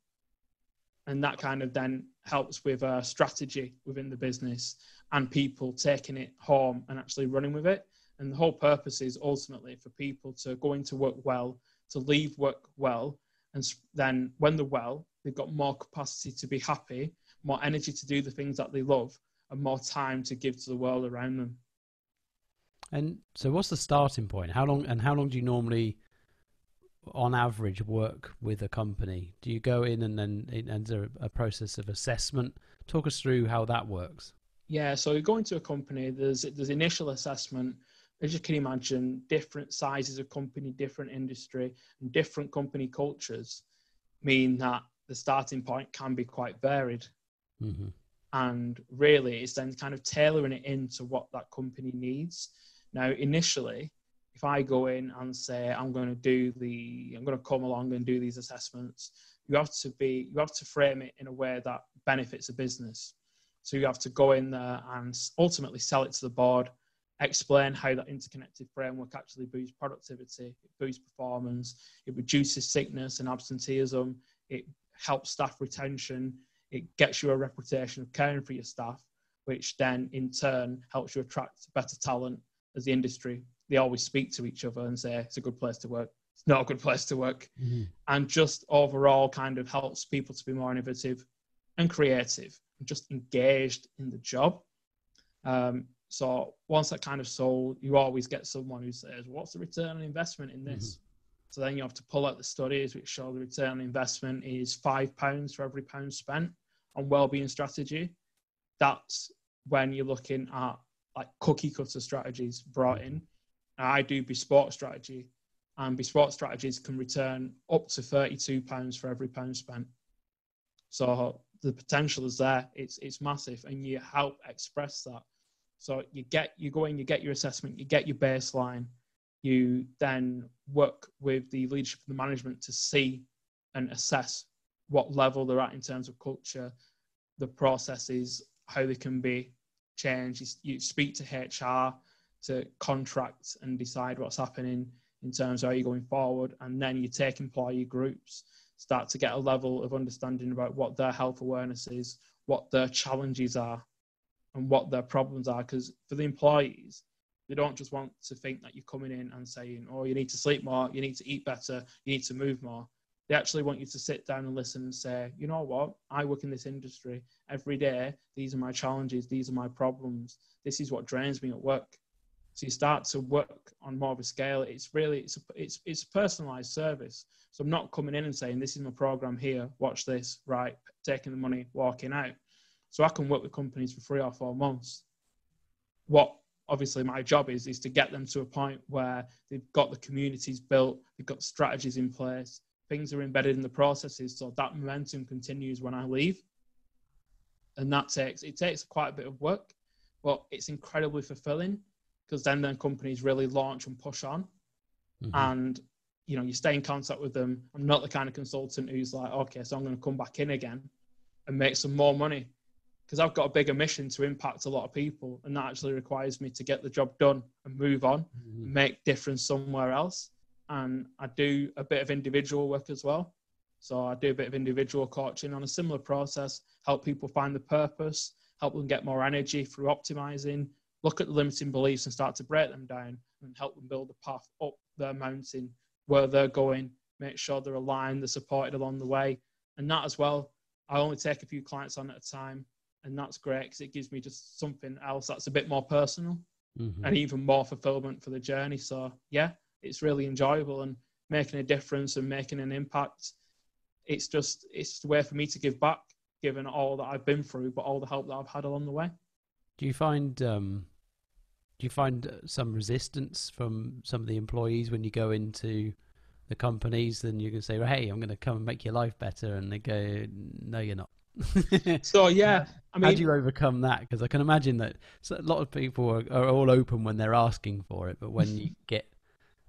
And that kind of then helps with a strategy within the business and people taking it home and actually running with it. And the whole purpose is ultimately for people to go into work well, to leave work well, and then when they're well, they've got more capacity to be happy, more energy to do the things that they love, and more time to give to the world around them. And so, what's the starting point? How long and how long do you normally, on average, work with a company? Do you go in and then enter a process of assessment? Talk us through how that works. Yeah, so you go into a company. There's there's initial assessment. As you can imagine, different sizes of company, different industry, and different company cultures mean that the starting point can be quite varied. Mm-hmm and really it's then kind of tailoring it into what that company needs now initially if i go in and say i'm going to do the i'm going to come along and do these assessments you have to be you have to frame it in a way that benefits the business. So you have to go in there and ultimately sell it to the board explain how that interconnected framework actually boosts productivity it boosts performance it reduces sickness and absenteeism it helps staff retention it gets you a reputation of caring for your staff, which then in turn helps you attract better talent as the industry. They always speak to each other and say it's a good place to work. It's not a good place to work. Mm-hmm. And just overall kind of helps people to be more innovative and creative and just engaged in the job. Um, so once that kind of sold, you always get someone who says, What's the return on investment in this? Mm-hmm. So then you have to pull out the studies which show the return on investment is five pounds for every pound spent on well-being strategy, that's when you're looking at like cookie cutter strategies brought mm. in. I do bespoke strategy, and bespoke strategies can return up to thirty-two pounds for every pound spent. So the potential is there. It's it's massive, and you help express that. So you get you go in, you get your assessment, you get your baseline, you then work with the leadership and the management to see and assess what level they're at in terms of culture, the processes, how they can be changed. You, you speak to HR to contract and decide what's happening in terms of how you're going forward, and then you take employee groups, start to get a level of understanding about what their health awareness is, what their challenges are, and what their problems are. Because for the employees, they don't just want to think that you're coming in and saying, "Oh, you need to sleep more, you need to eat better, you need to move more." They actually want you to sit down and listen and say, you know what? I work in this industry every day. These are my challenges. These are my problems. This is what drains me at work. So you start to work on more of a scale. It's really it's a, it's it's personalized service. So I'm not coming in and saying this is my program here. Watch this. Right, taking the money, walking out. So I can work with companies for three or four months. What obviously my job is is to get them to a point where they've got the communities built, they've got strategies in place, things are embedded in the processes so that momentum continues when I leave. And that takes it takes quite a bit of work, but it's incredibly fulfilling because then then companies really launch and push on. Mm-hmm. And you know, you stay in contact with them. I'm not the kind of consultant who's like, okay, so I'm going to come back in again and make some more money because I've got a bigger mission to impact a lot of people, and that actually requires me to get the job done and move on, mm-hmm. make difference somewhere else and I do a bit of individual work as well. So I do a bit of individual coaching on a similar process, help people find the purpose, help them get more energy through optimizing, look at the limiting beliefs and start to break them down and help them build a path up their mountain where they're going, make sure they're aligned, they're supported along the way. And that as well, I only take a few clients on at a time. And that's great because it gives me just something else that's a bit more personal mm-hmm. and even more fulfillment for the journey. So, yeah, it's really enjoyable and making a difference and making an impact. It's just it's a way for me to give back, given all that I've been through, but all the help that I've had along the way. Do you find um, do you find some resistance from some of the employees when you go into the companies, then you can say, well, "Hey, I'm going to come and make your life better," and they go, "No, you're not." so yeah, I mean, how do you overcome that? Because I can imagine that a lot of people are, are all open when they're asking for it, but when you get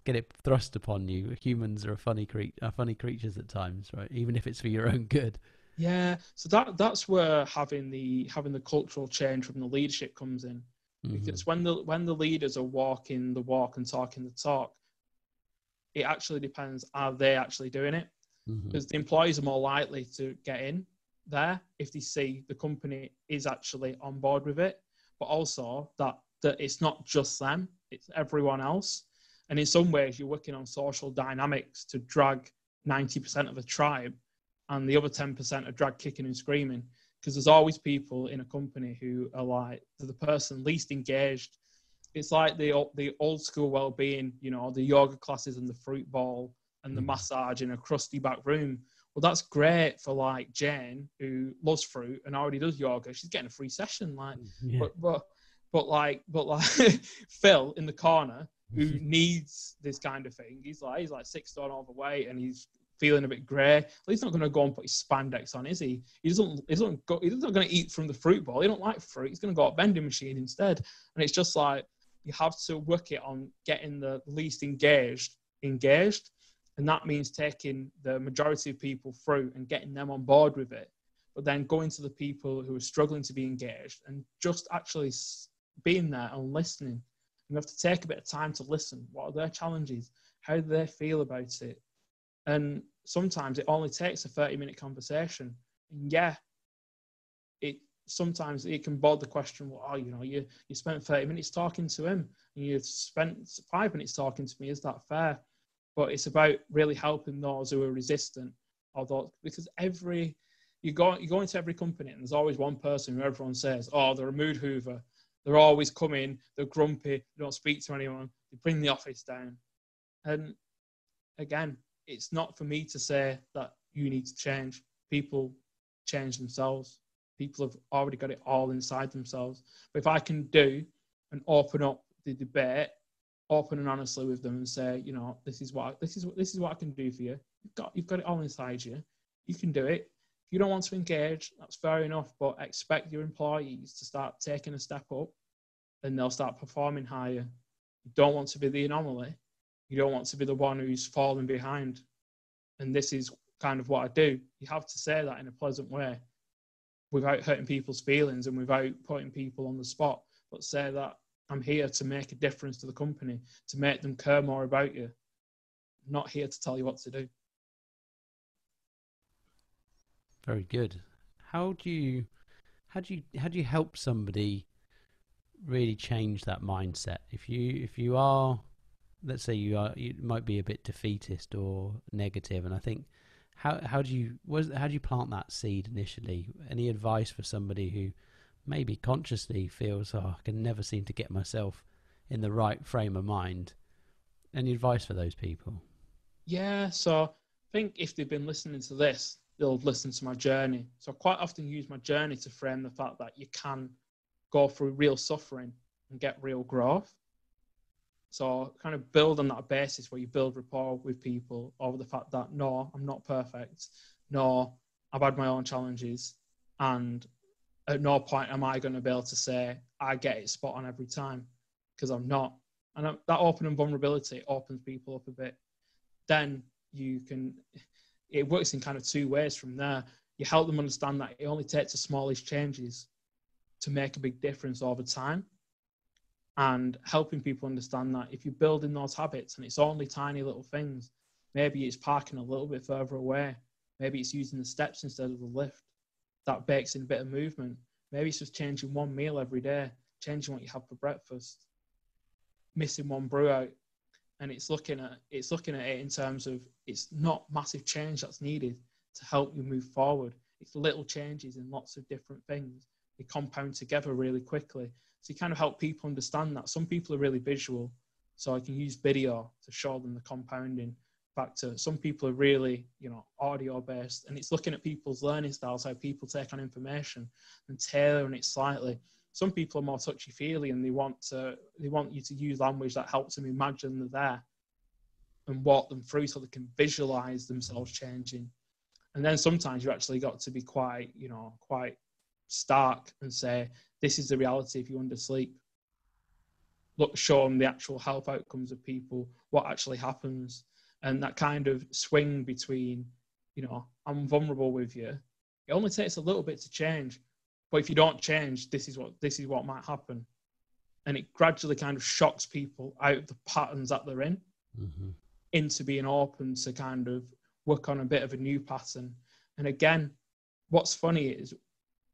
get it thrust upon you, humans are a funny cre- are funny creatures at times, right? Even if it's for your own good. Yeah, so that that's where having the having the cultural change from the leadership comes in, mm-hmm. because when the when the leaders are walking the walk and talking the talk, it actually depends are they actually doing it, mm-hmm. because the employees are more likely to get in there if they see the company is actually on board with it, but also that that it's not just them, it's everyone else. And in some ways, you're working on social dynamics to drag 90% of a tribe, and the other 10% are drag kicking and screaming. Because there's always people in a company who are like the person least engaged. It's like the the old school well-being, you know, the yoga classes and the fruit bowl and the mm. massage in a crusty back room well, that's great for like Jane who loves fruit and already does yoga. She's getting a free session, like, yeah. but but but like but like Phil in the corner who mm-hmm. needs this kind of thing. He's like he's like six stone overweight and he's feeling a bit grey. Well, he's not going to go and put his spandex on, is he? He doesn't. He doesn't go. He's not going to eat from the fruit bowl. He don't like fruit. He's going to go at vending machine instead. And it's just like you have to work it on getting the least engaged engaged and that means taking the majority of people through and getting them on board with it but then going to the people who are struggling to be engaged and just actually being there and listening you have to take a bit of time to listen what are their challenges how do they feel about it? And sometimes it only takes a 30 minute conversation and yeah it sometimes it can bother the question well oh you know you you spent 30 minutes talking to him and you spent five minutes talking to me is that fair? But it's about really helping those who are resistant those, because every you go you go into every company and there's always one person who everyone says oh they're a mood hoover they're always coming. They're grumpy. They don't speak to anyone. They bring the office down. And again it's not for me to say that you need to change. People change themselves. People have already got it all inside themselves. But if i can do and open up the debate open and honestly with them and say, you know, this is what this is what this is what I can do for you. You've got you've got it all inside you. You can do it. If you don't want to engage, that's fair enough, but expect your employees to start taking a step up and they'll start performing higher. You don't want to be the anomaly. You don't want to be the one who's falling behind. And this is kind of what I do. You have to say that in a pleasant way without hurting people's feelings and without putting people on the spot, but say that I'm here to make a difference to the company, to make them care more about you. I'm not here to tell you what to do. Very good. How do you how do you how do you help somebody really change that mindset? If you if you are let's say you are you might be a bit defeatist or negative and I think how how do you was how do you plant that seed initially? Any advice for somebody who maybe consciously feels, oh, I can never seem to get myself in the right frame of mind. Any advice for those people? Yeah, so I think if they've been listening to this, they'll listen to my journey. So I quite often use my journey to frame the fact that you can go through real suffering and get real growth. So kind of build on that basis where you build rapport with people over the fact that no, I'm not perfect. No, I've had my own challenges and at no point am I going to be able to say I get it spot on every time because I'm not. And that open and vulnerability opens people up a bit. Then you can, it works in kind of two ways from there. You help them understand that it only takes the smallest changes to make a big difference over time. And helping people understand that if you're building those habits and it's only tiny little things, maybe it's parking a little bit further away, maybe it's using the steps instead of the lift that bakes in a bit of movement. Maybe it's just changing one meal every day, changing what you have for breakfast, missing one brew out. And it's looking at it's looking at it in terms of it's not massive change that's needed to help you move forward. It's little changes in lots of different things. They compound together really quickly. So you kind of help people understand that. Some people are really visual, so I can use video to show them the compounding factor. Some people are really, you know, audio based, and it's looking at people's learning styles, how people take on information, and tailoring it slightly. Some people are more touchy feely, and they want to they want you to use language that helps them imagine they're there. and walk them through so they can visualize themselves changing. And then sometimes you actually got to be quite, you know, quite stark and say, this is the reality if you undersleep. Look, show them the actual health outcomes of people, what actually happens. And that kind of swing between, you know, I'm vulnerable with you. It only takes a little bit to change. But if you don't change, this is what this is what might happen. And it gradually kind of shocks people out of the patterns that they're in mm-hmm. into being open to kind of work on a bit of a new pattern. And again, what's funny is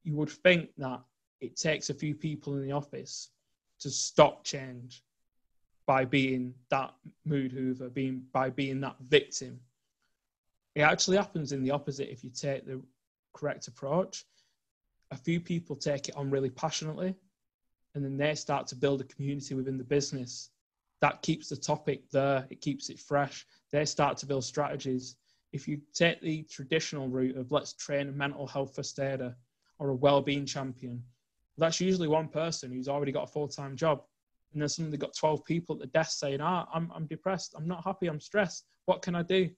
you would think that it takes a few people in the office to stop change by being that mood hoover, being by being that victim. It actually happens in the opposite if you take the correct approach. A few people take it on really passionately, and then they start to build a community within the business. That keeps the topic there, it keeps it fresh. They start to build strategies. If you take the traditional route of let's train a mental health first aider or a well-being champion, that's usually one person who's already got a full-time job. And then suddenly got 12 people at the desk saying, ah, I'm, I'm depressed, I'm not happy, I'm stressed. What can I do?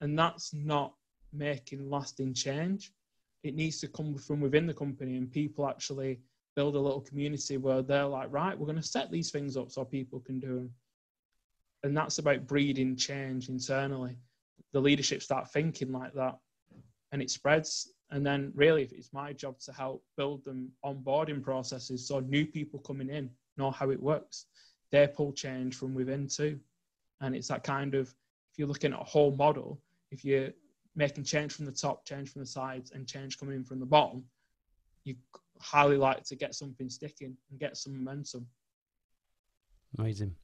And that's not making lasting change. It needs to come from within the company and people actually build a little community where they're like, right, we're going to set these things up so people can do them. And that's about breeding change internally. The leadership start thinking like that and it spreads. And then really it's my job to help build them onboarding processes so new people coming in know how it works. They pull change from within too. And it's that kind of if you're looking at a whole model, if you're making change from the top, change from the sides, and change coming in from the bottom, you highly like to get something sticking and get some momentum. Amazing.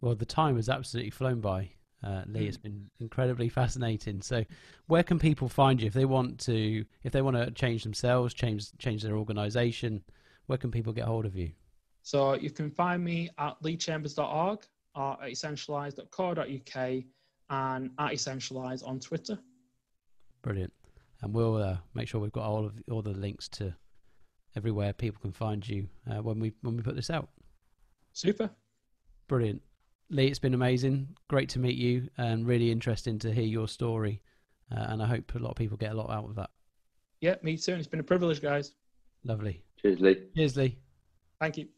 Well, the time has absolutely flown by. Uh, Lee, mm. it's been incredibly fascinating. So, where can people find you if they want to, if they want to change themselves, change change their organisation? Where can people get hold of you? So you can find me at leechambers.org or at essentialise.co.uk and at essentialise on Twitter. Brilliant. And we'll uh, make sure we've got all of all the links to everywhere people can find you uh, when we when we put this out. Super. Brilliant. Lee, it's been amazing. Great to meet you and really interesting to hear your story. Uh, and I hope a lot of people get a lot out of that. Yeah, me too. It's been a privilege, guys. Lovely. Cheers, Lee. Cheers, Lee. Thank you.